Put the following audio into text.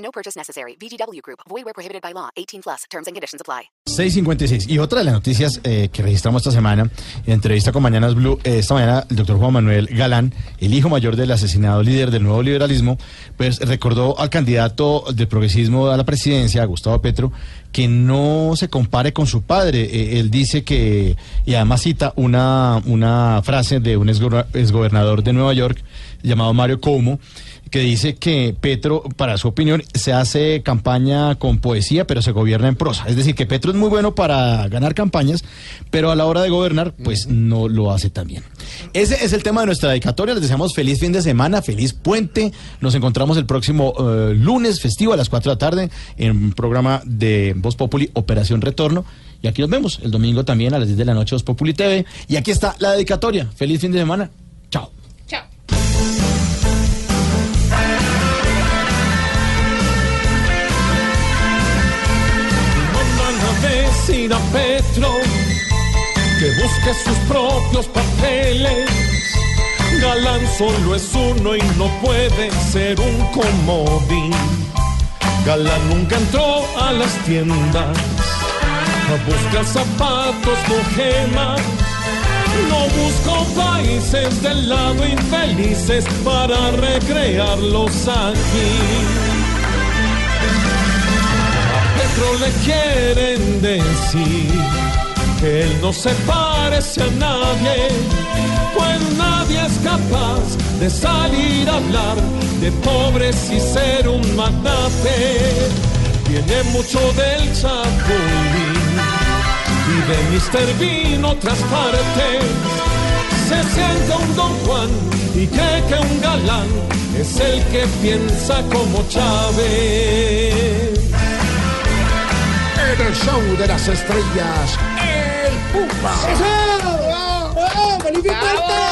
No purchase necessary. VGW Group. Void where prohibited by law. 18 plus. Terms and conditions apply. 656. Y otra de las noticias eh, que registramos esta semana, en entrevista con Mañanas Blue, eh, esta mañana el doctor Juan Manuel Galán, el hijo mayor del asesinado líder del nuevo liberalismo, pues recordó al candidato del progresismo a la presidencia, Gustavo Petro, que no se compare con su padre. Eh, él dice que, y además cita una, una frase de un exgo- exgobernador de Nueva York llamado Mario Cuomo, que dice que Petro, para su opinión, se hace campaña con poesía, pero se gobierna en prosa. Es decir, que Petro es muy bueno para ganar campañas, pero a la hora de gobernar, pues no lo hace tan bien. Ese es el tema de nuestra dedicatoria. Les deseamos feliz fin de semana, feliz puente. Nos encontramos el próximo eh, lunes festivo a las 4 de la tarde en un programa de Voz Populi, Operación Retorno. Y aquí nos vemos el domingo también a las 10 de la noche, Voz Populi TV. Y aquí está la dedicatoria. Feliz fin de semana. A decir a Petro que busque sus propios papeles. Galán solo es uno y no puede ser un comodín. Galán nunca entró a las tiendas a buscar zapatos con gemas. No busco países del lado infelices para recrearlos aquí. Petro le quieren decir que él no se parece a nadie, pues nadie es capaz de salir a hablar de pobres y ser un magnate. Tiene mucho del chapulín y de Mr. Bean otras partes. Se siente un Don Juan y cree que un galán es el que piensa como Chávez. El show de las estrellas, el Pumba. ¡Feliz puente! ¡Feliz puente!